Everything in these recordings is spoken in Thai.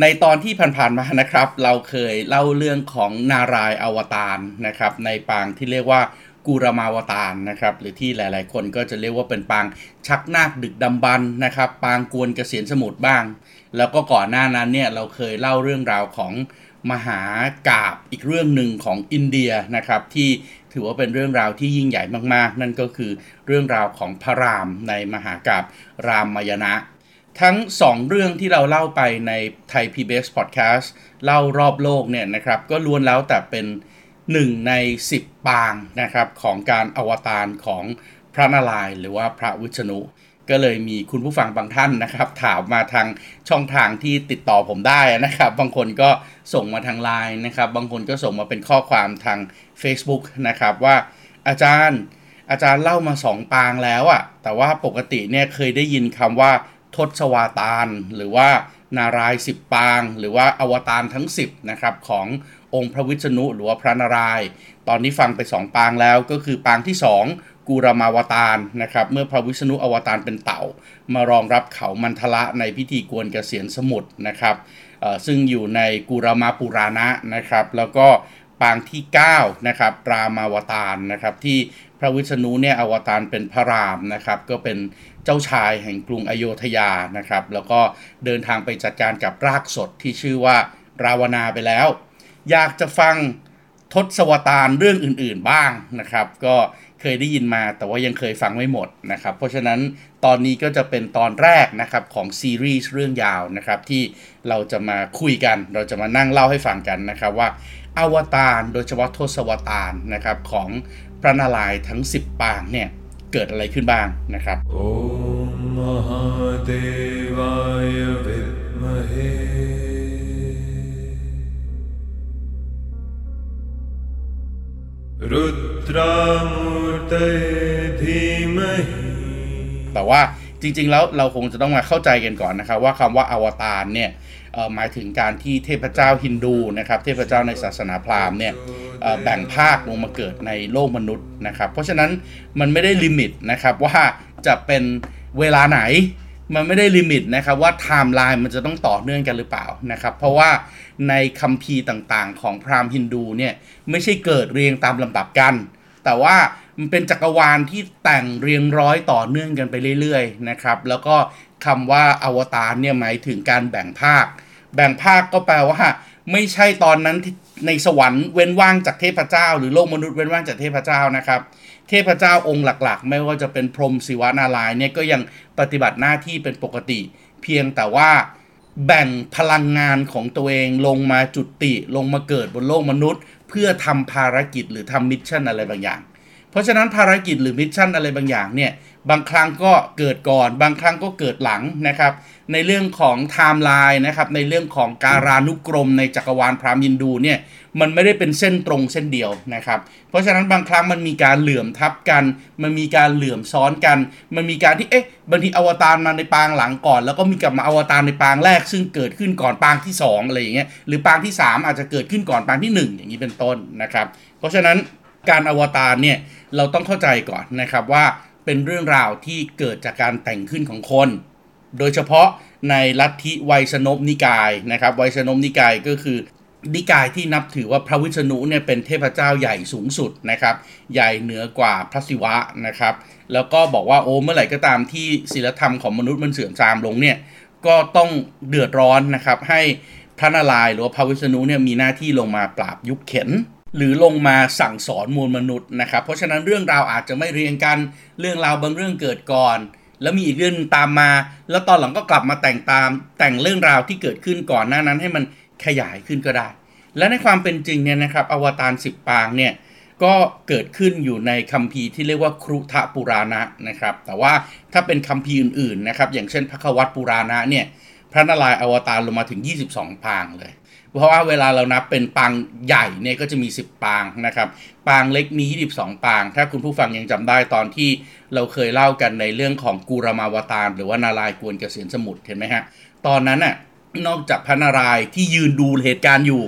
ในตอนที่ผ่านๆมานะครับ เราเคยเล่าเรื่องของนารายอวตารนะครับ ในปางที่เรียกว่ากูรมาวตารนะครับ หรือที่หลายๆ คนก็จะเรียกว่าเป็นปางชักนาคดึกดำบรรนะครับ ปางกวนเกษียณสมุทรบ้าง แล้วก็ก่อนหน้านั้นเนี่ยเราเคยเล่าเรื่องราวของมหากาบอีกเรื่องหนึ่งของอินเดียนะครับ ที่ถือว่าเป็นเรื่องราวที่ยิ่งใหญ่มากๆ นั่นก็คือเรื่องราวของพระรามในมหากาบรามมายณะ ทั้ง 2 เรื่องที่เราเล่าไปในไทย PBS Podcast เล่ารอบโลกเนี่ยนะครับก็ล้วนแล้วแต่เป็น 1 ใน 10 ปางนะครับของการอวตารของพระนารายณ์หรือว่าพระวิษณุก็เลยมีคุณผู้ฟังบางท่านนะครับ ถามมาทางช่องทางที่ติดต่อผมได้นะครับ บางคนก็ส่งมาทางไลน์นะครับ บางคนก็ส่งมาเป็นข้อความทาง Facebook นะครับว่าอาจารย์อาจารย์เล่ามา2ปางแล้วอะแต่ว่าปกติเนี่ยเคยได้ยินคำว่า ทศวาตารหรือว่านารายณ์10ปาง หรือว่าอวตารทั้ง 10นะครับขององค์พระวิษณุหรือว่าพระนาราย ตอนนี้ฟังไป 2 ปางแล้วก็คือปางที่ 2 กูรมาวตารนะครับเมื่อพระวิษณุอวตารเป็นเต่า มารองรับเขามันทละในพิธีกวนเกษียณสมุทรนะครับซึ่งอยู่ในกูรมาปุราณะนะครับแล้วก็ปางที่9นะครับรามาวตารนะครับที่พระวิษณุเนี่ยอวตารเป็นพระรามนะครับก็เป็น เจ้าชายแห่งกรุงอโยธยานะครับ แล้วก็เดินทางไปจัดการกับรากสดที่ชื่อว่าราวนาไปแล้ว อยากจะฟังทศวตารเรื่องอื่นๆบ้างนะครับ ก็เคยได้ยินมาแต่ว่ายังเคยฟังไม่หมดนะครับ เพราะฉะนั้นตอนนี้ก็จะเป็นตอนแรกนะครับของซีรีส์เรื่องยาวนะครับที่เราจะมาคุยกัน เราจะมานั่งเล่าให้ฟังกันนะครับว่าอวตารโดยเฉพาะทศวตารนะครับของพระนารายณ์ทั้ง 10 ปางเนี่ย เกิดอะไรขึ้นบ้างนะครับโอมหาเดวายวิมเหรุตรามูรเตธีมหิแต่ว่า จริงๆ แล้วเราคงจะต้องมาเข้าใจกันก่อนนะครับว่าคำว่าอวตารเนี่ยหมายถึงการที่เทพเจ้าฮินดูนะครับเทพเจ้าในศาสนาพราหมณ์เนี่ยแบ่งภาคลงมาเกิดในโลกมนุษย์นะครับเพราะฉะนั้นมันไม่ได้ limit นะครับว่าจะเป็นเวลาไหนมันไม่ได้ limit นะครับว่าไทม์ไลน์มันจะต้องต่อเนื่องกันหรือเปล่านะครับเพราะว่าในคัมภีร์ต่างๆ ของพราหมณ์ฮินดูเนี่ยไม่ใช่เกิดเรียงตามลำดับกัน แต่ว่า มันเป็นจักรวาลที่แต่งเรียงร้อยต่อเนื่องกันไปเรื่อยๆนะครับแล้วก็คำว่าอวตารเนี่ยหมายถึงการแบ่งภาค แบ่งภาคก็แปลว่าไม่ใช่ตอนนั้นในสวรรค์เว้นว่างจากเทพเจ้า หรือโลกมนุษย์เว้นว่างจากเทพเจ้านะครับเทพเจ้าองค์หลักๆ ไม่ว่าจะเป็นพรหมศิวะนารายณ์เนี่ยก็ยังปฏิบัติหน้าที่เป็นปกติ เพียงแต่ว่าแบ่งพลังงานของตัวเองลงมาจุติลงมาเกิดบนโลกมนุษย์ เพื่อทำภารกิจหรือทำ mission อะไรบางอย่าง เพราะฉะนั้นภารกิจหรือ mission อะไรบางอย่างเนี่ยบางครั้งก็เกิดก่อน บางครั้งก็เกิดหลังนะครับ ในเรื่องของไทม์ไลน์นะครับในเรื่องของกาลานุกรมในจักรวาลพราหมณ์ฮินดูเนี่ยมันไม่ได้เป็นเส้นตรงเส้นเดียวนะครับ เพราะฉะนั้นบางครั้งมันมีการเหลื่อมทับกัน มันมีการเหลื่อมซ้อนกัน มันมีการที่เอ๊ะบางทีอวตารมาในปางหลังก่อน แล้วก็มีกลับมาอวตารในปางแรก ซึ่งเกิดขึ้นก่อนปางที่สองอะไรอย่างเงี้ยหรือปางที่สามอาจจะเกิดขึ้นก่อนปางที่หนึ่งอย่างนี้เป็นต้นนะครับ เพราะฉะนั้นการอวตารเนี่ย เราต้องเข้าใจก่อนนะครับว่าเป็นเรื่องราวที่เกิดจากการแต่งขึ้นของคน โดยเฉพาะในลัทธิไวยสนพนิกายนะครับไวยสนพนิกายก็คือนิกายที่นับถือว่าพระวิษณุเนี่ยเป็นเทพเจ้าใหญ่สูงสุดนะครับ ใหญ่เหนือกว่าพระศิวะนะครับ แล้วก็บอกว่าโอ้เมื่อไหร่ก็ตามที่ศีลธรรมของมนุษย์มันเสื่อมทรามลงเนี่ยก็ต้องเดือดร้อนนะครับให้พระนารายณ์หรือพระวิษณุเนี่ยมีหน้าที่ลงมาปราบยุคเข็น หรือลงมาสั่งสอนมวลมนุษย์นะครับ เพราะฉะนั้นเรื่องราวอาจจะไม่เรียงกัน เรื่องราวบางเรื่องเกิดก่อน แล้วมีอีกเรื่องตามมา แล้วตอนหลังก็กลับมาแต่งตาม แต่งเรื่องราวที่เกิดขึ้นก่อนหน้านั้นให้มันขยายขึ้นก็ได้ และในความเป็นจริงเนี่ยนะครับ อวตารสิบปางเนี่ยก็เกิดขึ้นอยู่ในคัมภีร์ที่เรียกว่าครุทะปุราณะนะครับ แต่ว่าถ้าเป็นคัมภีร์อื่นๆนะครับ อย่างเช่นพระควัตปุราณะเนี่ย พระนารายณ์อวตารลงมาถึง 22ปางเลย เพราะว่าเวลาเรานับเป็นปางใหญ่เนี่ยก็จะมี 10 ปางนะครับปางเล็กมี 22 ปาง ถ้าคุณผู้ฟังยังจำได้ตอนที่เราเคยเล่ากันในเรื่องของกูรมาวตารหรือว่านารายกวนเกษียณสมุทรเห็นไหมฮะตอนนั้นน่ะนอกจากพระนารายที่ยืนดูเหตุการณ์อยู่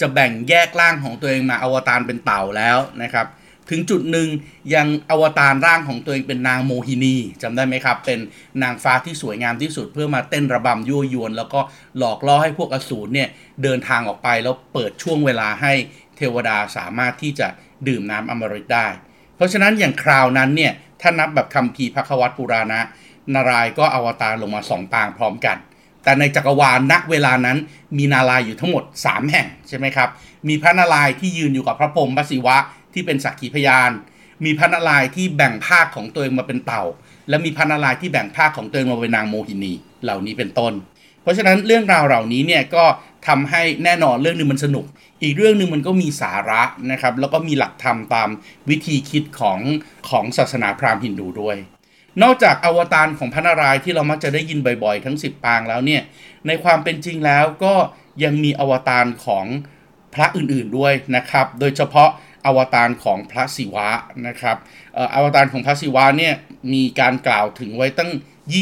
จะแบ่งแยกร่างของตัวเองมาอวตารเป็นเต่าแล้วนะครับ ถึงจุดหนึ่งยังอวตารร่างของตัวเองเป็นนางโมหินีจำได้ไหมครับ เป็นนางฟ้าที่สวยงามที่สุดเพื่อมาเต้นระบำยั่วยวน แล้วก็หลอกล่อให้พวกอสูรเนี่ยเดินทางออกไปแล้วเปิดช่วงเวลาให้เทวดาสามารถที่จะดื่มน้ำอมฤตได้ เพราะฉะนั้นอย่างคราวนั้นเนี่ยถ้านับแบบคัมภีพระควัตปุราณะนารายก็อวตารลงมาสองปางพร้อมกัน แต่ในจักรวาลณเวลานั้นมีนารายอยู่ทั้งหมด 3 แห่งใช่ไหมครับ มีพระนารายที่ยืนอยู่กับพระพรหมพระศิวะ ที่เป็นสักขีพยาน มีพระนารายณ์ที่แบ่งภาคของตัวเองมาเป็นเต่า และมีพระนารายณ์ที่แบ่งภาคของตัวเองมาเป็นนางโมหินีเหล่านี้เป็นต้น เพราะฉะนั้นเรื่องราวเหล่านี้เนี่ยก็ทำให้แน่นอนเรื่องหนึงมันสนุก อีกเรื่องหนึ่งมันก็มีสาระนะครับ แล้วก็มีหลักธรรมตามวิธีคิดของของศาสนาพราหมณ์ฮินดูด้วย นอกจากอวตารของพระนารายณ์ที่เรามักจะได้ยินบ่อยๆ ทั้ง 10 ปางแล้วเนี่ย ในความเป็นจริงแล้วก็ยังมีอวตารของพระอื่นๆด้วยนะครับ โดยเฉพาะ อวตารของพระศิวะนะครับเอ่ออวตารของพระศิวะเนี่ยมีการกล่าวถึงไว้ตั้ง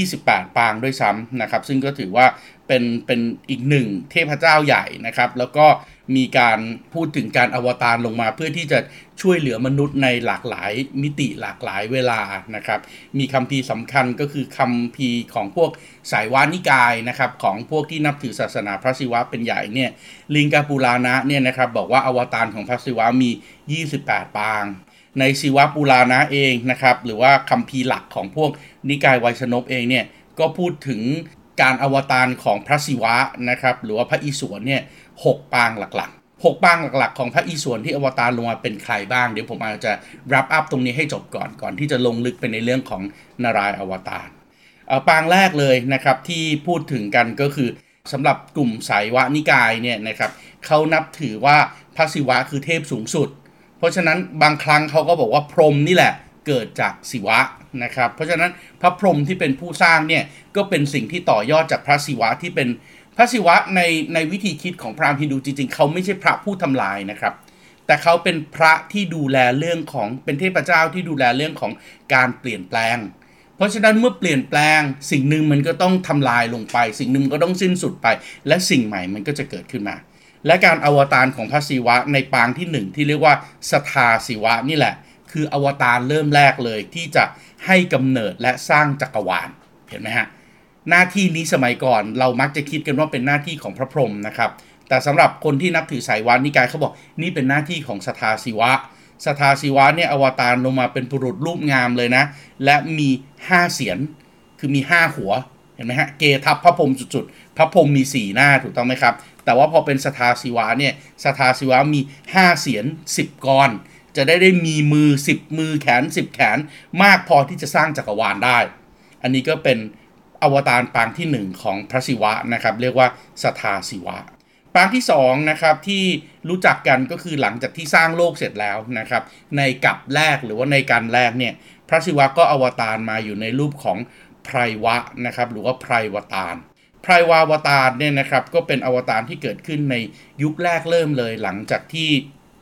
28 ปางด้วยซ้ำนะครับ ซึ่งก็ถือว่าเป็นเป็นอีกหนึ่งเทพเจ้าใหญ่นะครับ แล้วก็ มีการพูดถึงการอวตารลงมา เพื่อที่จะช่วยเหลือมนุษย์ในหลากหลายมิติหลากหลายเวลานะครับ มีคัมภีร์สำคัญก็คือคัมภีร์ของพวกสายวานิกายนะครับของพวกที่นับถือศาสนาพระศิวะเป็นใหญ่เนี่ยลิงกาปูรานะเนี่ยนะครับบอกว่าอวตารของพระศิวะมี 28 ปาง ในศิวะปูรานะเองนะครับหรือว่าคัมภีร์หลักของพวกนิกายไวยชนกเองเนี่ยก็พูดถึงการอวตารของพระศิวะนะครับหรือว่าพระอิศวรเนี่ย หกปางหลักๆ 6 ปางหลักๆ ของพระอิศวรที่อวตารลงมาเป็นใครบ้าง เดี๋ยวผมอาจจะรับอัพตรงนี้ให้จบก่อนก่อนที่จะลงลึกไปในเรื่องของนารายอวตารปางแรกเลยนะครับที่พูดถึงกันก็คือสำหรับกลุ่มสายวะนิกายเนี่ยนะครับเขานับถือว่าพระศิวะคือเทพสูงสุด เพราะฉะนั้นบางครั้งเขาก็บอกว่าพรหมนี่แหละเกิดจากศิวะนะครับ เพราะฉะนั้นพระพรหมที่เป็นผู้สร้างเนี่ยก็เป็นสิ่งที่ต่อยอดจากพระศิวะที่เป็น พระศิวะในในวิธีคิดของพราหมณ์ฮินดูจริงๆ เขาไม่ใช่พระผู้ทำลายนะครับ แต่เขาเป็นพระที่ดูแลเรื่องของเป็นเทพเจ้าที่ดูแลเรื่องของการเปลี่ยนแปลง เพราะฉะนั้นเมื่อเปลี่ยนแปลง สิ่งหนึ่งมันก็ต้องทำลายลงไป สิ่งหนึ่งก็ต้องสิ้นสุดไป และสิ่งใหม่มันก็จะเกิดขึ้นมา และการอวตารของพระศิวะในปางที่หนึ่งที่เรียกว่าสทาศิวะนี่แหละ คืออวตารเริ่มแรกเลยที่จะให้กำเนิดและสร้างจักรวาลเห็นไหมฮะ หน้าที่นี้สมัยก่อน เรามักจะคิดกันว่าเป็นหน้าที่ของพระพรหมนะครับ แต่สำหรับคนที่นับถือสายวานิกายเขาบอกนี่เป็นหน้าที่ของสทาศิวะสทาศิวะเนี่ยอวตารลงมาเป็นบุรุษรูปงามเลยนะ และมี 5 เสียนคือมี 5 หัวเห็นไหมฮะเกทับพระพรหมจุดๆพระพรหมมี 4 หน้าถูกต้องไหมครับ แต่ว่าพอเป็นสทาศิวะเนี่ยสทาศิวะมี 5 เสียน 10กรจะได้ได้มีมือ 10 มือแขน 10 แขนมากพอที่จะสร้างจักรวาลได้ อันนี้ก็เป็น อวตารปางที่ 1 ของพระศิวะนะครับ เรียกว่าสทาศิวะ ปางที่2นะครับที่รู้จักกันก็คือหลังจากที่สร้างโลกเสร็จแล้วนะครับ ในกับแรกหรือว่าในการแรกเนี่ยพระศิวะก็อวตารมาอยู่ในรูปของไพรวะนะครับหรือว่าไพรวตารไพรวาวตารเนี่ยนะครับก็เป็นอวตารที่เกิดขึ้นในยุคแรกเริ่มเลยหลังจากที่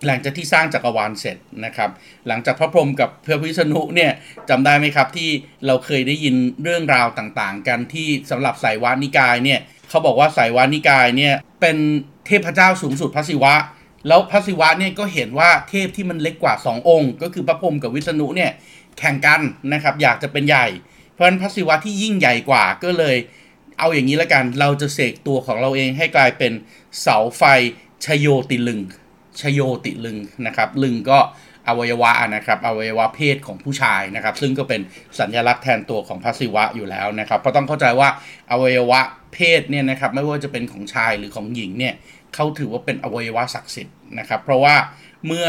หลังจากที่สร้างจักรวาลเสร็จนะครับ หลังจากพระพรหมกับพระวิษณุเนี่ยจำได้ไหมครับที่เราเคยได้ยินเรื่องราวต่างๆ กันที่สำหรับสายวานิกายเนี่ยเขาบอกว่าสายวานิกายเนี่ยเป็นเทพเจ้าสูงสุดพระศิวะ แล้วพระศิวะเนี่ยก็เห็นว่าเทพที่มันเล็กกว่า 2 องค์ ก็คือพระพรหมกับวิษณุเนี่ยแข่งกันนะครับอยากจะเป็นใหญ่ เพราะฉะนั้นพระศิวะที่ยิ่งใหญ่กว่าก็เลยเอาอย่างนี้ล้วกัน เราจะเสกตัวของเราเองให้กลายเป็นเสาไฟชโยติลึง ชโยติลึงนะครับลึงก็อวัยวะนะครับอวัยวะเพศของผู้ชายนะครับ ซึ่งก็เป็นสัญลักษณ์แทนตัวของพระศิวะอยู่แล้วนะครับเพราะต้องเข้าใจว่าอวัยวะเพศเนี่ยนะครับไม่ว่าจะเป็นของชายหรือของหญิงเนี่ยเขาถือว่าเป็นอวัยวะศักดิ์สิทธิ์นะครับ เพราะว่าเมื่อ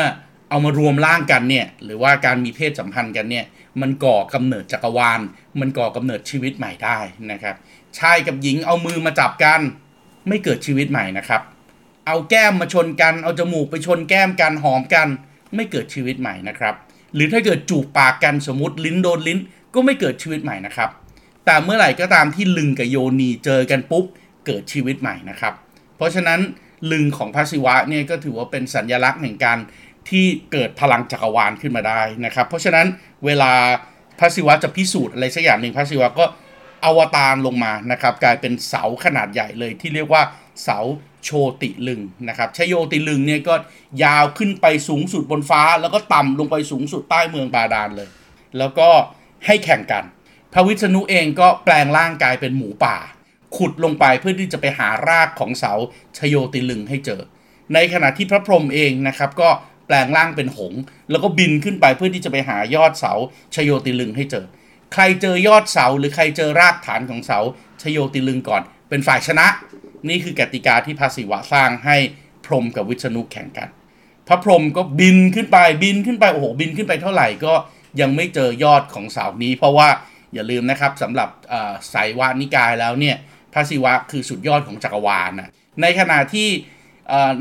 เอามารวมร่างกันเนี่ยหรือว่าการมีเพศสัมพันธ์กันเนี่ยมันก่อกำเนิดจักรวาล มันก่อกำเนิดชีวิตใหม่ได้นะครับชายกับหญิงเอามือมาจับกัน ไม่เกิดชีวิตใหม่นะครับ เอาแก้มมาชนกัน เอาจมูกไปชนแก้มกันหอมกัน ไม่เกิดชีวิตใหม่นะครับ หรือถ้าเกิดจูบปากกันสมมติลิ้นโดนลิ้นก็ไม่เกิดชีวิตใหม่นะครับ แต่เมื่อไหร่ก็ตามที่ลึงกับโยนีเจอกันปุ๊บเกิดชีวิตใหม่นะครับ เพราะฉะนั้นลึงของพระศิวะเนี่ยก็ถือว่าเป็นสัญญลักษณ์แห่งการที่เกิดพลังจักรวาลขึ้นมาได้นะครับ เพราะฉะนั้นเวลาพระศิวะจะพิสูจน์อะไรสักอย่างหนึ่งพระศิวะก็ อวตารลงมานะครับ กลายเป็นเสาขนาดใหญ่เลยที่เรียกว่าเสาโชติลึงนะครับชโยติลึงเนี่ยก็ยาวขึ้นไปสูงสุดบนฟ้า แล้วก็ต่ำลงไปสูงสุดใต้เมืองบาดาลเลย แล้วก็ให้แข่งกัน พระวิษณุเองก็แปลงร่างกายเป็นหมูป่า ขุดลงไปเพื่อที่จะไปหารากของเสาชโยติลึงให้เจอ ในขณะที่พระพรหมเองนะครับก็แปลงร่างเป็นหง แล้วก็บินขึ้นไปเพื่อที่จะไปหายอดเสาชโยติลึงให้เจอ ใครเจอยอดเสาหรือใครเจอรากฐานของเสาชโยติลึงก่อน เป็นฝ่ายชนะ นี่คือกติกาที่พระศิวะสร้างให้พรหมกับวิษณุแข่งกัน พระพรหมก็บินขึ้นไปบินขึ้นไปโอ้โหบินขึ้นไปเท่าไหร่ก็ยังไม่เจอยอดของเสานี้ เพราะว่าอย่าลืมนะครับสำหรับสายวานิกายแล้วเนี่ยพระศิวะคือสุดยอดของจักรวาลนะในขณะที่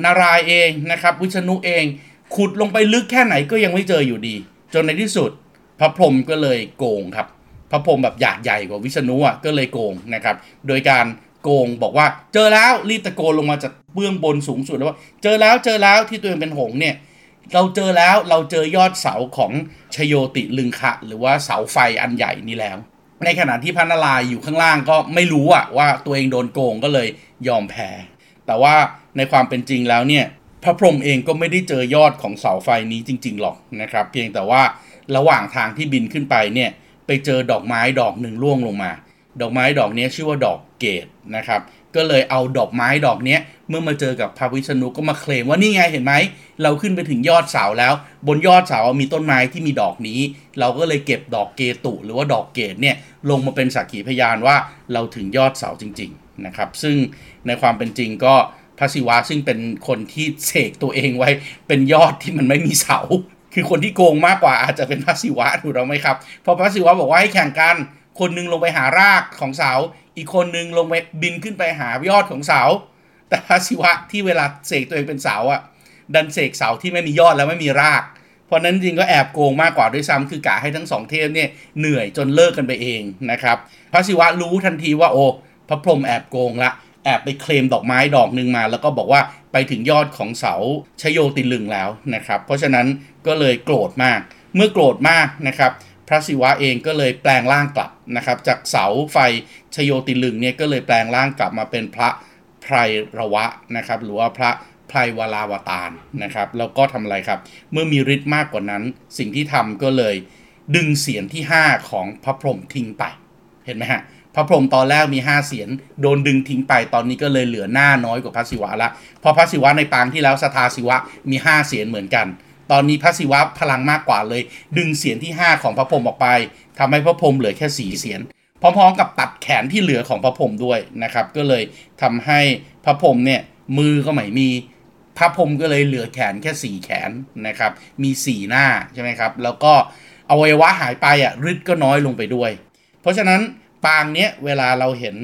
นารายเองนะครับวิษณุเองขุดลงไปลึกแค่ไหนก็ยังไม่เจออยู่ดี จนในที่สุด พระพรหมก็เลยโกงครับ พระพรหมแบบหยาดใหญ่กว่าวิษณุอะก็เลยโกงนะครับ โดยการโกงบอกว่าเจอแล้วรีบตะโกนลงมาจากเบื้องบนสูงสุดแล้วว่า เจอแล้วเจอแล้วที่ตัวเองเป็นหงเนี่ยเราเจอแล้วเราเจอยอดเสาของชโยติลึงคะ หรือว่าเสาไฟอันใหญ่นี้แล้ว ในขณะที่พระนารายณ์อยู่ข้างล่างก็ไม่รู้อะว่าตัวเองโดนโกงก็เลยยอมแพ้แต่ว่าในความเป็นจริงแล้วเนี่ยพระพรหมเองก็ไม่ได้เจอยอดของเสาไฟนี้จริง ๆ หรอกนะครับ เพียงแต่ว่าระหว่างทางที่บินขึ้นไปเนี่ย ไปเจอดอกไม้ดอกหนึ่งร่วงลงมา ดอกไม้ดอกนี้ชื่อว่าดอกเกตนะครับ ก็เลยเอาดอกไม้ดอกนี้เมื่อมาเจอกับพระวิษณุก็มาเคลมว่านี่ไงเห็นไหมเราขึ้นไปถึงยอดเสาแล้ว บนยอดเสามีต้นไม้ที่มีดอกนี้ เราก็เลยเก็บดอกเกตุ หรือว่าดอกเกตเนี่ยลงมาเป็นสักขีพยานว่าเราถึงยอดเสาจริง ๆนะครับ ซึ่งในความเป็นจริงก็พระศิวะซึ่งเป็นคนที่เสกตัวเองไว้เป็นยอดที่มันไม่มีเสา คือคนที่โกงมากกว่าอาจจะเป็นพระศิวะถูกต้องไหมครับพอพระศิวะบอกว่าให้แข่งกันคนนึงลงไปหารากของเสา อีกคนนึงลงไปบินขึ้นไปหายอดของเสา แต่พระศิวะที่เวลาเสกตัวเองเป็นเสาอะดันเสกเสาที่ไม่มียอดแล้วไม่มีราก เพราะนั้นจริงก็แอบโกงมากกว่าด้วยซ้ำคือกะให้ทั้งสองเทพเนี่ยเหนื่อยจนเลิกกันไปเองนะครับ พระศิวะรู้ทันทีว่าโอ้พระพรหมแอบโกงละ แอบไปเคลมดอกไม้ดอกหนึ่งมา แล้วก็บอกว่าไปถึงยอดของเสาชโยติลึงแล้วนะครับ เพราะฉะนั้นก็เลยโกรธมาก เมื่อโกรธมากนะครับ พระศิวะเองก็เลยแปลงร่างกลับนะครับ จากเสาไฟชโยติลึงเนี่ยก็เลยแปลงร่างกลับมาเป็นพระไพรระวะนะครับ หรือว่าพระไพรวลาวตารนะครับแล้วก็ทำอะไรครับ เมื่อมีฤทธิ์มากกว่านั้น สิ่งที่ทำก็เลยดึงเสียงที่ 5 ของพระพรหมทิ้งไป เห็นไหมฮะ พระพรหมตอนแรกมี5เสียนโดนดึงทิ้งไปตอนนี้ก็เลยเหลือหน้าน้อยกว่าพระศิวะละพอพระศิวะในปางที่แล้วสทาศิวะมี5เสียนเหมือนกัน ตอนนี้พระศิวะพลังมากกว่าเลย ดึงเสียนที่ 5 ของพระพรหมออกไปทำให้พระพรหมเหลือแค่4เสียนพร้อมๆกับตัดแขนที่เหลือของพระพรหมด้วยนะครับ ก็เลยทำให้พระพรหมเนี่ยมือก็ไม่มีพระพรหมก็เลยเหลือแขนแค่4แขนนะครับ มี4หน้าใช่ไหมครับ แล้วก็อวัยวะหายไปอะฤทธิ์ก็น้อยลงไปด้วย เพราะฉะนั้น ปางเนี้ยเวลาเราเห็น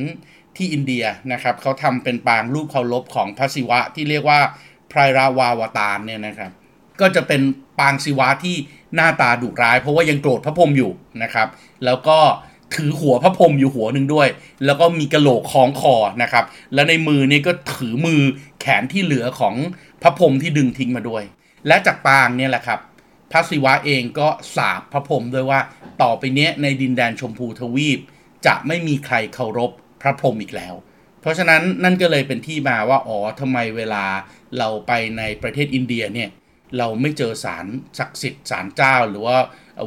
ที่อินเดียนะครับเขาทำเป็นปางรูปเคารพของพระศิวะที่เรียกว่าไพรราวาวตารเนี่ยนะครับ ก็จะเป็นปางศิวะที่หน้าตาดุร้าย เพราะว่ายังโกรธพระพรหมอยู่นะครับ แล้วก็ถือหัวพระพรหมอยู่หัวหนึ่งด้วย แล้วก็มีกระโหลกคล้องคอนะครับ แล้วในมือนี่ก็ถือมือแขนที่เหลือของพระพรหมที่ดึงทิ้งมาด้วย และจากปางเนี่ยแหละครับ พระศิวะเองก็สาบพระพรหมด้วยว่าต่อไปเนี้ยในดินแดนชมพูทวีป จะไม่มีใครเคารพพระพรหมอีกแล้ว เพราะฉะนั้นนั่นก็เลยเป็นที่มาว่าอ๋อทำไมเวลาเราไปในประเทศอินเดียเนี่ยเราไม่เจอสารศักดิ์สิทธิ์สารเจ้า หรือว่า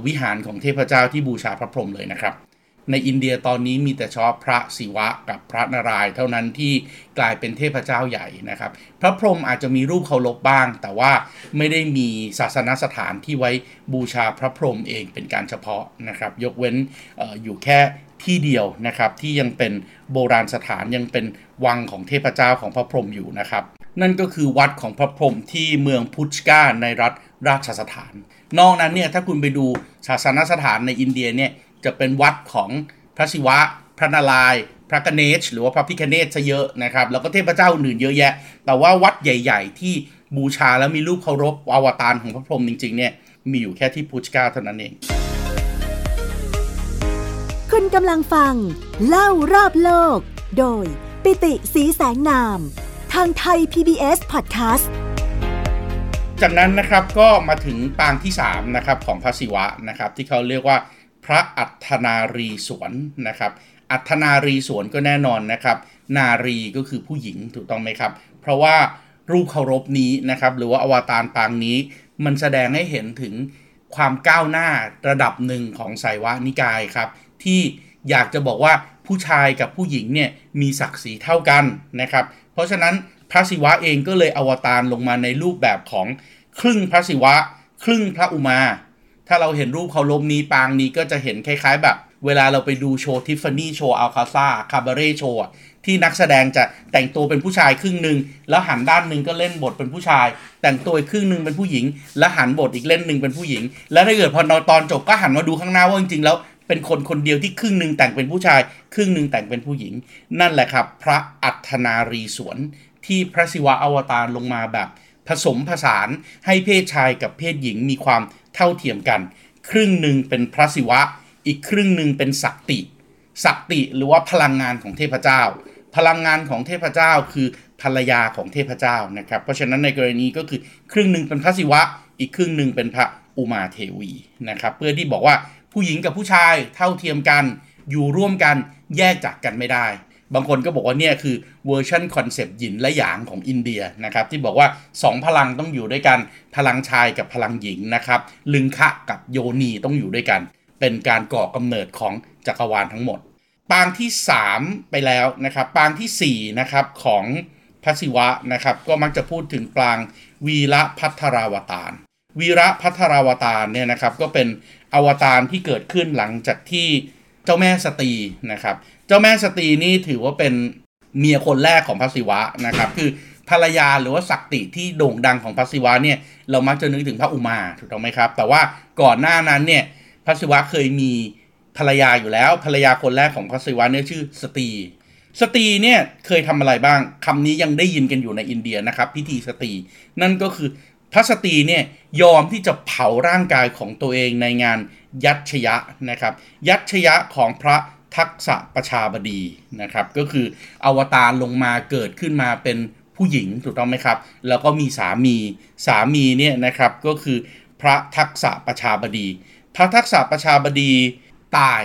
วิหารของเทพเจ้าที่บูชาพระพรหมเลยนะครับ ในอินเดียตอนนี้มีแต่เฉพาะพระศิวะกับพระนารายณ์เท่านั้นที่กลายเป็นเทพเจ้าใหญ่นะครับ พระพรหมอาจจะมีรูปเคารพบ้าง แต่ว่าไม่ได้มีศาสนสถานที่ไว้บูชาพระพรหมเองเป็นการเฉพาะนะครับ ยกเว้นอออยู่แค่ ที่เดียวนะครับที่ยังเป็นโบราณสถานยังเป็นวังของเทพเจ้าของพระพรหมอยู่นะครับ นั่นก็คือวัดของพระพรหมที่เมืองพุชกาในรัฐราชสถาน นอกนั้นเนี่ยถ้าคุณไปดูศาสนสถานในอินเดียเนี่ยจะเป็นวัดของพระศิวะ พระนารายพระกเนช หรือว่าพระพิคเนตซะเยอะนะครับแล้วก็เทพเจ้าอื่นเยอะแยะ แต่ว่าวัดใหญ่ ๆ ที่บูชาแล้วมีรูปเคารพอวตารของพระพรหมจริงๆเนี่ยมีอยู่แค่ที่พุชกาเท่านั้นเอง ณกำลังฟัง เล่ารอบโลก โดย ปิติสีแสงนาม ทางไทย PBS Podcast จากนั้นนะครับก็มาถึงปางที่3นะครับของพระศิวะนะครับ ที่เขาเรียกว่าพระอัฏนารีสวนนะครับ อัฏนารีสวนก็แน่นอนนะครับ นารีก็คือผู้หญิงถูกต้องไหมครับ เพราะว่ารูปเคารพนี้นะครับ หรือว่าอวตารปางนี้มันแสดงให้เห็นถึงความก้าวหน้าระดับหนึ่งของไสยวะนิกายครับ ที่อยากจะบอกว่าผู้ชายกับผู้หญิงเนี่ยมีศักดิ์ศรีเท่ากันนะครับ เพราะฉะนั้นพระศิวะเองก็เลยอวตารลงมาในรูปแบบของครึ่งพระศิวะ ครึ่งพระอุมา ถ้าเราเห็นรูปเขาลมนี้ปางนี้ก็จะเห็นคล้ายๆ แบบ เวลาเราไปดูโชว์ทิฟฟานี่โชว์อัลคาซ่าคาบาเร่โชว์ที่นักแสดงจะแต่งตัวเป็นผู้ชายครึ่งหนึ่งแล้วหันด้านหนึ่งก็เล่นบทเป็นผู้ชาย แต่งตัวอีกครึ่งหนึ่งเป็นผู้หญิง แล้วหันบทอีกเล่นหนึ่งเป็นผู้หญิง แล้วถ้าเกิดพอตอนจบก็หันมาดูข้างหน้าว่าจริงๆแล้ว เป็นคนคนเดียวที่ครึ่งหนึ่งแต่งเป็นผู้ชาย ครึ่งหนึ่งแต่งเป็นผู้หญิง นั่นแหละครับ พระอัฏนารีสวนที่พระศิวะอวตารลงมาแบบผสมผสานให้เพศชายกับเพศหญิงมีความเท่าเทียมกัน ครึ่งหนึ่งเป็นพระศิวะ อีกครึ่งหนึ่งเป็นสักติสักติหรือว่าพลังงานของเทพเจ้า พลังงานของเทพเจ้าคือภรรยาของเทพเจ้านะครับ เพราะฉะนั้นในกรณีก็คือครึ่งหนึ่งเป็นพระศิวะ อีกครึ่งหนึ่งเป็นพระอุมาเทวีนะครับ เพื่อที่บอกว่า ผู้หญิงกับผู้ชายเท่าเทียมกัน อยู่ร่วมกันแยกจากกันไม่ได้ บางคนก็บอกว่าเนี่ยคือเวอร์ชันคอนเซปต์หยินและหยางของอินเดียนะครับที่บอกว่า 2 พลังต้องอยู่ด้วยกัน พลังชายกับพลังหญิงนะครับลึงคะกับโยนีต้องอยู่ด้วยกัน เป็นการก่อกำเนิดของจักรวาลทั้งหมด ปางที่ 3 ไปแล้วนะครับปางที่4นะครับของพระศิวะนะครับก็มักจะพูดถึงปางวีระพัทราวตารวีระพัทราวตารเนี่ยนะครับก็เป็น อวตารที่เกิดขึ้นหลังจากที่เจ้าแม่สตีนะครับ เจ้าแม่สตีนี่ถือว่าเป็นเมียคนแรกของพระศิวะนะครับ คือภรรยาหรือว่าศักติที่โด่งดังของพระศิวะเนี่ยเรามักจะนึกถึงพระอุมาถูกต้องไหมครับ แต่ว่าก่อนหน้านั้นเนี่ยพระศิวะเคยมีภรรยาอยู่แล้ว ภรรยาคนแรกของพระศิวะเนี่ยชื่อสตี สตีเนี่ยเคยทำอะไรบ้างคำนี้ยังได้ยินกันอยู่ในอินเดียนะครับ พิธีสตี นั่นก็คือ พระสตรีเนี่ยยอมที่จะเผาร่างกายของตัวเองในงานยัตชยะนะครับ ยัตชยะของพระทักษะประชาบดีนะครับ ก็คืออวตารลงมาเกิดขึ้นมาเป็นผู้หญิงถูกต้องไหมครับ แล้วก็มีสามีสามีเนี่ยนะครับก็คือพระทักษะประชาบดี พระทักษะประชาบดีตาย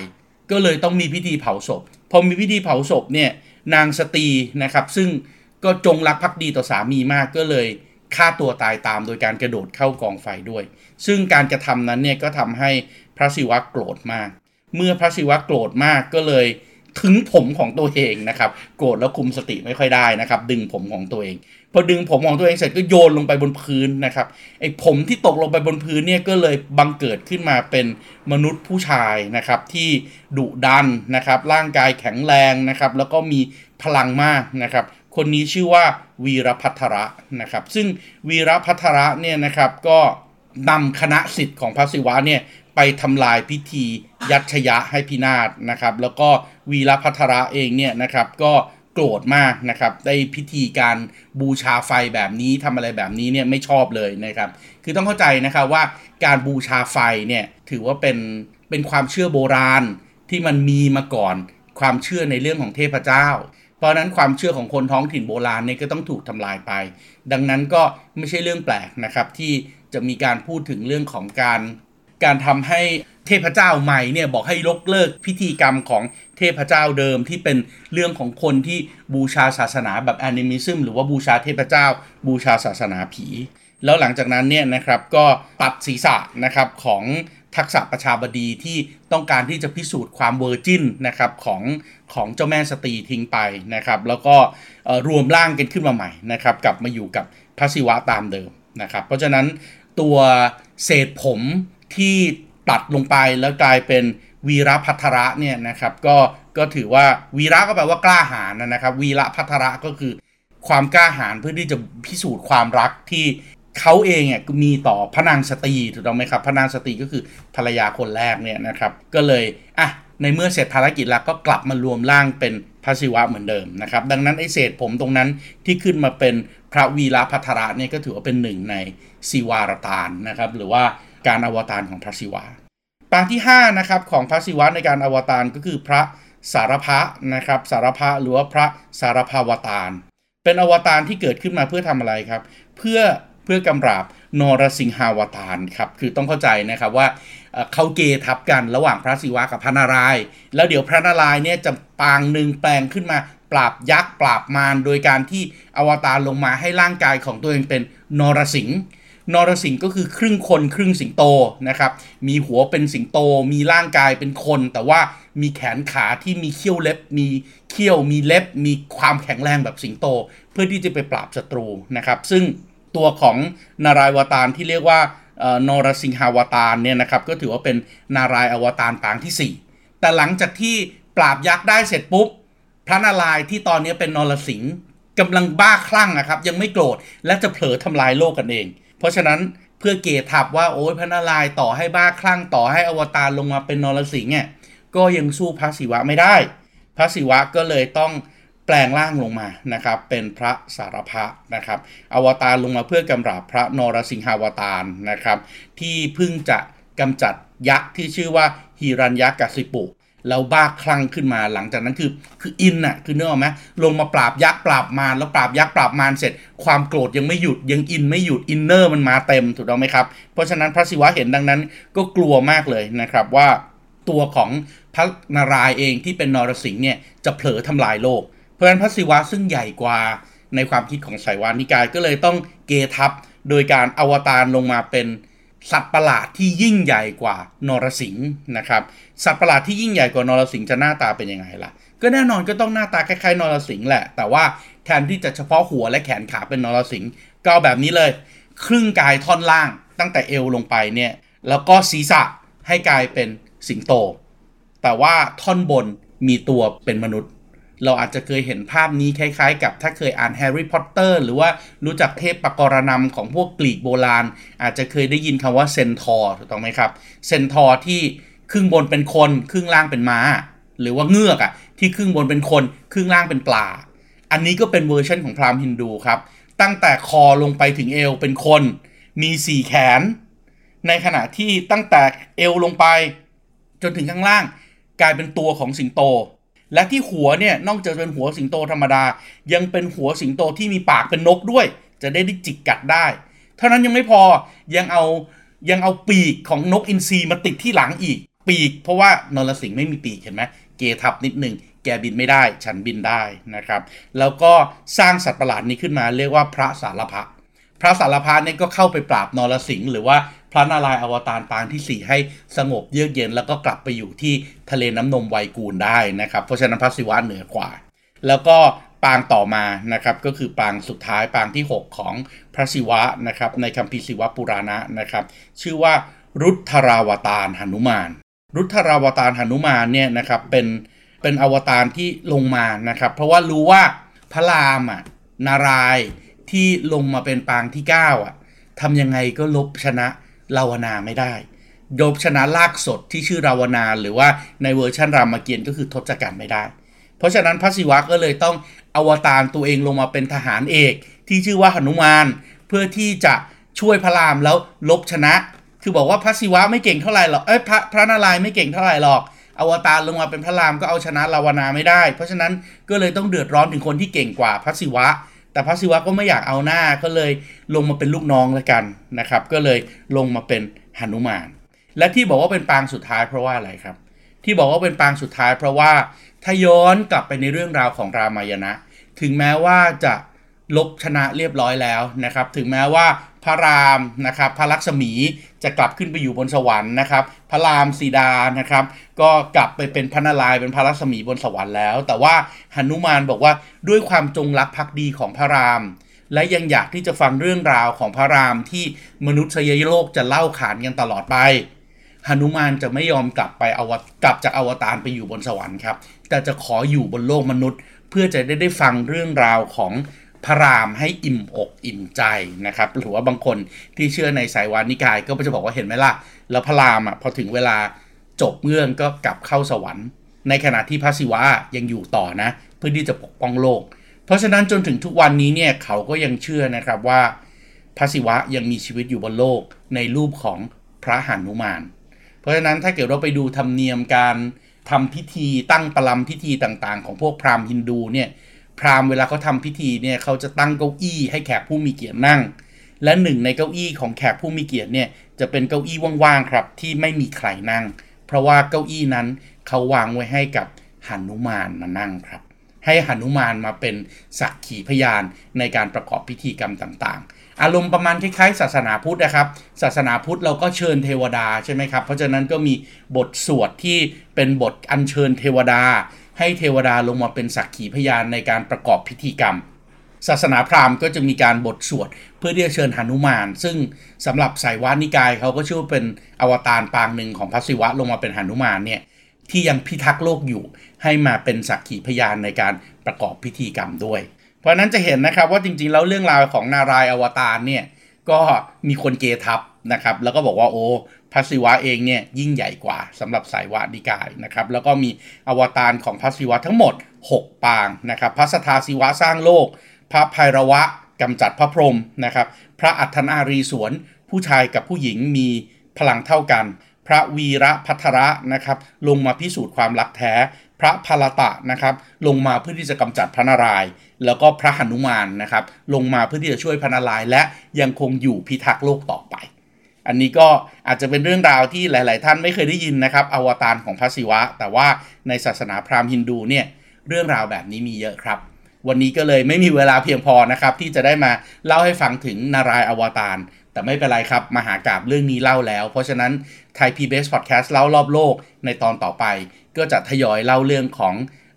ก็เลยต้องมีพิธีเผาศพพอมีพิธีเผาศพเนี่ยนางสตรีนะครับ ซึ่งก็จงรักภักดีต่อสามีมากก็เลย ฆ่าตัวตายตามโดยการกระโดดเข้ากองไฟด้วย ซึ่งการกระทำนั้นเนี่ยก็ทำให้พระศิวะโกรธมาก เมื่อพระศิวะโกรธมากก็เลยถึงผมของตัวเองนะครับ โกรธแล้วคุมสติไม่ค่อยได้นะครับ ดึงผมของตัวเอง พอดึงผมของตัวเองเสร็จก็โยนลงไปบนพื้นนะครับ ไอ้ผมที่ตกลงไปบนพื้นเนี่ยก็เลยบังเกิดขึ้นมาเป็นมนุษย์ผู้ชายนะครับที่ดุดันนะครับ ร่างกายแข็งแรงนะครับ แล้วก็มีพลังมากนะครับ คนนี้ชื่อว่าวีรพัทระนะครับ ซึ่งวีรพัทระเนี่ยนะครับก็นำคณะสิทธิ์ของพระศิวะเนี่ยไปทำลายพิธียัตชยะให้พินาศนะครับ แล้วก็วีรพัทระเองเนี่ยนะครับก็โกรธมากนะครับได้พิธีการบูชาไฟแบบนี้ทำอะไรแบบนี้เนี่ยไม่ชอบเลยนะครับ คือต้องเข้าใจนะครับว่าการบูชาไฟเนี่ยถือว่าเป็นเป็นความเชื่อโบราณที่มันมีมาก่อนความเชื่อในเรื่องของเทพเจ้า เพราะนั้นความเชื่อของคนท้องถิ่นโบราณเนี่ยก็ต้องถูกทำลายไป ดังนั้นก็ไม่ใช่เรื่องแปลกนะครับ ที่จะมีการพูดถึงเรื่องของการการทำให้เทพเจ้าใหม่เนี่ยบอกให้ยกเลิกพิธีกรรมของเทพเจ้าเดิมที่เป็นเรื่องของคนที่บูชาศาสนาแบบแอนิมิซึมหรือว่าบูชาเทพเจ้า บูชาศาสนาผี แล้วหลังจากนั้นเนี่ยนะครับก็ตัดศีรษะนะครับของ ทักษประชาบดีที่ต้องการที่จะพิสูจน์ความ virgin นะครับของของเจ้าแม่สตีทิ้งไปนะครับแล้วก็รวมร่างกันขึ้นมาใหม่นะครับกลับมาอยู่กับพระศิวะตามเดิมนะครับเพราะฉะนั้นตัวเศษผมที่ตัดลงไปแล้วกลายเป็นวีรภัทระเนี่ยนะครับก็ก็ถือว่าวีระก็แปลว่ากล้าหาญนะครับ วีรภัทระก็คือความกล้าหาญเพื่อที่จะพิสูจน์ความรักที่ เขาเองอะมีต่อพระนางสตีถูกต้องไหมครับพระนางสตีก็คือภรรยาคนแรกเนี่ยนะครับก็เลยอะในเมื่อเสร็จภารกิจแล้วก็กลับมารวมร่างเป็นพระศิวะเหมือนเดิมนะครับดังนั้นไอ้เศษผมตรงนั้นที่ขึ้นมาเป็นพระวีรภัทระเนี่ยก็ถือว่าเป็นหนึ่งในศิวาวตารนะครับหรือว่าการอวตารของพระศิวะปางที่5นะครับของพระศิวะในการอวตารก็คือพระสารพะนะครับสารพะหรือว่าพระสารพาวตารเป็นอวตารที่เกิดขึ้นมาเพื่อทำอะไรครับ เพื่อ พื่อกำราบนรสิงหาวตารครับคือต้องเข้าใจนะครับว่าเขาเกทับกันระหว่างพระศิวะกับพระนารายณ์แล้วเดี๋ยวพระนารายณ์เนี่ยจะปางหนึ่งแปลงขึ้นมาปราบยักษ์ปราบมารโดยการที่อวตารลงมาให้ร่างกายของตัวเองเป็นนรสิงห์นรสิงห์ก็คือครึ่งคนครึ่งสิงโตนะครับมีหัวเป็นสิงโต มีร่างกายเป็นคน แต่ว่ามีแขนขาที่มีเขี้ยวเล็บ มีเขี้ยวมีเล็บ มีความแข็งแรงแบบสิงโต เพื่อที่จะไปปราบศัตรูนะครับ ซึ่ง ตัวของนารายอวตารที่เรียกว่านรสิงหาวตารเนี่ยนะครับก็ถือว่าเป็นนารายอวตารปางที่ 4 แต่หลังจากที่ปราบยักษ์ได้เสร็จปุ๊บ พระนารายที่ตอนนี้เป็นนรสิงห์กำลังบ้าคลั่งนะครับยังไม่โกรธและจะเผลอทำลายโลกกันเอง เพราะฉะนั้นเพื่อเกทับว่าโอ้ยพระนารายต่อให้บ้าคลั่งต่อให้อวตารลงมาเป็นนรสิงห์เนี่ยก็ยังสู้พระศิวะไม่ได้ พระศิวะก็เลยต้อง แปลงร่างลงมานะครับ เป็นพระสารพะนะครับ อวตารลงมาเพื่อกำราบพระนรสิงหาวตารนะครับ ที่เพิ่งจะกำจัดยักษ์ที่ชื่อว่าฮิรัญยักษ์กสิปุแล้วบ้าคลั่งขึ้นมาหลังจากนั้นคือคืออินน่ะคือเนื้อไหมลงมาปราบยักษ์ปราบมารแล้วปราบยักษ์ปราบมารเสร็จ ความโกรธยังไม่หยุดยังอินไม่หยุดอินเนอร์มันมาเต็มถูกต้องไหมครับ เพราะฉะนั้นพระศิวะเห็นดังนั้น ก็กลัวมากเลยนะครับว่าตัวของพระนารายณ์เองที่เป็นนรสิงห์เนี่ยจะเผลอทำลายโลก ราะฉะนั้นพระศิวะซึ่งใหญ่กว่าในความคิดของไสยวานิกายก็เลยต้องเกทับโดยการอวตารลงมาเป็นสัตว์ประหลาดที่ยิ่งใหญ่กว่านรสิงห์นะครับ สัตว์ประหลาดที่ยิ่งใหญ่กว่านรสิงห์จะหน้าตาเป็นยังไงล่ะ ก็แน่นอนก็ต้องหน้าตาคล้ายๆนรสิงห์แหละ แต่ว่าแทนที่จะเฉพาะหัวและแขนขาเป็นนรสิงห์ก็แบบนี้เลย ครึ่งกายท่อนล่างตั้งแต่เอวลงไปเนี่ยแล้วก็ศีรษะให้กลายเป็นสิงโต แต่ว่าท่อนบนมีตัวเป็นมนุษย์ เราอาจจะเคยเห็นภาพนี้คล้ายๆ กับถ้าเคยอ่านแฮร์รี่พอตเตอร์หรือว่ารู้จักเทพปกรณัมของพวกกรีกโบราณ อาจจะเคยได้ยินคำว่าเซนทอร์ถูกต้องไหมครับ เซนทอร์ที่ครึ่งบนเป็นคนครึ่งล่างเป็นม้า หรือว่าเงือกอะที่ครึ่งบนเป็นคนครึ่งล่างเป็นปลา อันนี้ก็เป็นเวอร์ชันของพราหมณ์ฮินดูครับ ตั้งแต่คอลงไปถึงเอวเป็นคน มีสี่แขน ในขณะที่ตั้งแต่เอวลงไป จนถึงข้างล่าง กลายเป็นตัวของสิงโต และที่หัวเนี่ยนอกจากเป็นหัวสิงโตธรรมดา ยังเป็นหัวสิงโตที่มีปากเป็นนกด้วย จะได้ได้จิกกัดได้ เท่านั้นยังไม่พอยังเอายังเอาปีกของนกอินทรีมาติดที่หลังอีก ปีก เพราะว่านรสิงห์ไม่มีปีกเห็นไหมเกทับนิดหนึ่งแกบินไม่ได้ ฉันบินได้นะครับ แล้วก็สร้างสัตว์ประหลาดนี้ขึ้นมา เรียกว่าพระสารพะ พระสารพะเนี่ยก็เข้าไปปราบนรสิงห์หรือว่า พระนารายณ์อวตารปางที่ 4 ให้สงบเยือกเย็น แล้วก็กลับไปอยู่ที่ทะเลน้ำนมไวกูลได้นะครับ เพราะฉะนั้นพระศิวะเหนือกว่า แล้วก็ปางต่อมานะครับก็คือปางสุดท้ายปางที่ 6 ของพระศิวะนะครับในคัมภีร์ศิวะปุราณะนะครับ ชื่อว่ารุทธราวตารหนุมาน รุทธราวตารหนุมานเนี่ยนะครับเป็นเป็นอวตารที่ลงมานะครับ เพราะว่ารู้ว่าพระรามอะนารายที่ลงมาเป็นปางที่ 9 อะทำยังไงก็ลบชนะ ลาวนาไม่ได้โดบชนะลากสดที่ชื่อราวนา หรือว่าในเวอร์ชันรามเกียรติ์ก็คือทศกัณฐ์ไม่ได้ เพราะฉะนั้นพระศิวะก็เลยต้องอวตารตัวเองลงมาเป็นทหารเอก ที่ชื่อว่าหนุมาน เพื่อที่จะช่วยพระรามแล้วลบชนะ คือบอกว่าพระศิวะไม่เก่งเท่าไหร่หรอกเอ้ยพระพระนารายณ์ไม่เก่งเท่าไหร่หรอกอวตารลงมาเป็นพระรามก็เอาชนะลาวนาไม่ได้ เพราะฉะนั้นก็เลยต้องเดือดร้อนถึงคนที่เก่งกว่าพระศิวะ แต่พระศิวะก็ไม่อยากเอาหน้าก็เลยลงมาเป็นลูกน้องแล้วกันนะครับ ก็เลยลงมาเป็นหนุมาน และที่บอกว่าเป็นปางสุดท้ายเพราะว่าอะไรครับ ที่บอกว่าเป็นปางสุดท้ายเพราะว่าถ้าย้อนกลับไปในเรื่องราวของรามายณะ ถึงแม้ว่าจะลบชนะเรียบร้อยแล้วนะครับ ถึงแม้ว่า พระรามนะครับพระลักษมีจะกลับขึ้นไปอยู่บนสวรรค์นะครับ พระรามสีดานะครับ ก็กลับไปเป็นพระนารายณ์เป็นพระลักษมีบนสวรรค์แล้ว แต่ว่าหนุมานบอกว่าด้วยความจงรักภักดีของพระราม และยังอยากที่จะฟังเรื่องราวของพระรามที่มนุษยโลกจะเล่าขานกันตลอดไปหนุมานจะไม่ยอมกลับไปอวกลับจากอวตารไปอยู่บนสวรรค์ครับแต่จะขออยู่บนโลกมนุษย์ เพื่อจะได้ได้ฟังเรื่องราวของ พระรามให้อิ่มอกอิ่มใจนะครับหรือว่าบางคนที่เชื่อในสายวานิกายก็จะบอกว่าเห็นไหมล่ะ แล้วพระรามอะพอถึงเวลาจบเรื่องก็กลับเข้าสวรรค์ ในขณะที่พระศิวะยังอยู่ต่อนะ เพื่อที่จะปกป้องโลก เพราะฉะนั้นจนถึงทุกวันนี้เนี่ยเขาก็ยังเชื่อนะครับว่าพระศิวะยังมีชีวิตอยู่บนโลกในรูปของพระหานุมาน เพราะฉะนั้นถ้าเกิดเราไปดูธรรมเนียมการทำพิธีตั้งประลำพิธีต่างๆ ของพวกพราหมณ์ฮินดูเนี่ย พราหมณ์เวลาเขาทำพิธีเนี่ยเขาจะตั้งเก้าอี้ให้แขกผู้มีเกียรตินั่ง และหนึ่งในเก้าอี้ของแขกผู้มีเกียรติเนี่ยจะเป็นเก้าอี้ว่างๆครับที่ไม่มีใครนั่ง เพราะว่าเก้าอี้นั้นเขาวางไว้ให้กับหนุมานมานั่งครับ ให้หนุมานมาเป็นสักขีพยานในการประกอบพิธีกรรมต่างๆ อารมณ์ประมาณคล้ายๆ ศาสนาพุทธนะครับ ศาสนาพุทธเราก็เชิญเทวดาใช่ไหมครับ เพราะฉะนั้นก็มีบทสวดที่เป็นบทอัญเชิญเทวดา ให้เทวดาลงมาเป็นสักขีพยานในการประกอบพิธีกรรม ศาสนาพราหมณ์ก็จะมีการบทสวด เพื่อที่จะเชิญหนุมาน ซึ่งสำหรับสายวานิกายเขาก็ชื่อว่าเป็นอวตารปางหนึ่งของพระศิวะลงมาเป็นหนุมานเนี่ยที่ยังพิทักษ์โลกอยู่ให้มาเป็นสักขีพยานในการประกอบพิธีกรรมด้วย เพราะนั้นจะเห็นนะครับว่าจริงๆ แล้วเรื่องราวของนารายอวตารเนี่ยก็มีคนเกทับนะครับแล้วก็บอกว่าโอ้ พระศิวะเองเนี่ยยิ่งใหญ่กว่าสำหรับสายวานิกายนะครับแล้วก็มีอวตารของพระศิวะทั้งหมด 6 ปางนะครับพระสทาศิวะสร้างโลก พระภัยระวะกำจัดพระพรหมนะครับพระอัฏฐนารีสวนผู้ชายกับผู้หญิงมีพลังเท่ากัน พระวีระพัทระนะครับลงมาพิสูจน์ความรักแท้ พระพลตะนะครับลงมาเพื่อที่จะกำจัดพระนารายณ์แล้วก็พระหนุมานนะครับลงมาเพื่อที่จะช่วยพระนารายณ์และยังคงอยู่พิทักษ์โลกต่อไป อันนี้ก็อาจจะเป็นเรื่องราวที่หลาย ๆ ท่านไม่เคยได้ยินนะครับ อวตารของพระศิวะ แต่ว่าในศาสนาพราหมณ์ฮินดูเนี่ยเรื่องราวแบบนี้มีเยอะครับ วันนี้ก็เลยไม่มีเวลาเพียงพอนะครับ ที่จะได้มาเล่าให้ฟังถึงนารายอวตารแต่ไม่เป็นไรครับมหากราบเรื่องนี้เล่าแล้ว เพราะฉะนั้นไทย PBS Podcast เล่ารอบโลกในตอนต่อไป ก็จะทยอยเล่าเรื่องของ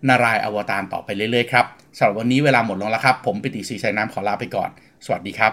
นารายอวตารต่อไปเรื่อย ๆ ครับสำหรับวันนี้เวลาหมดลงแล้วครับ ผมปิติศรีชัยน้ำขอลาไปก่อน สวัสดีครับ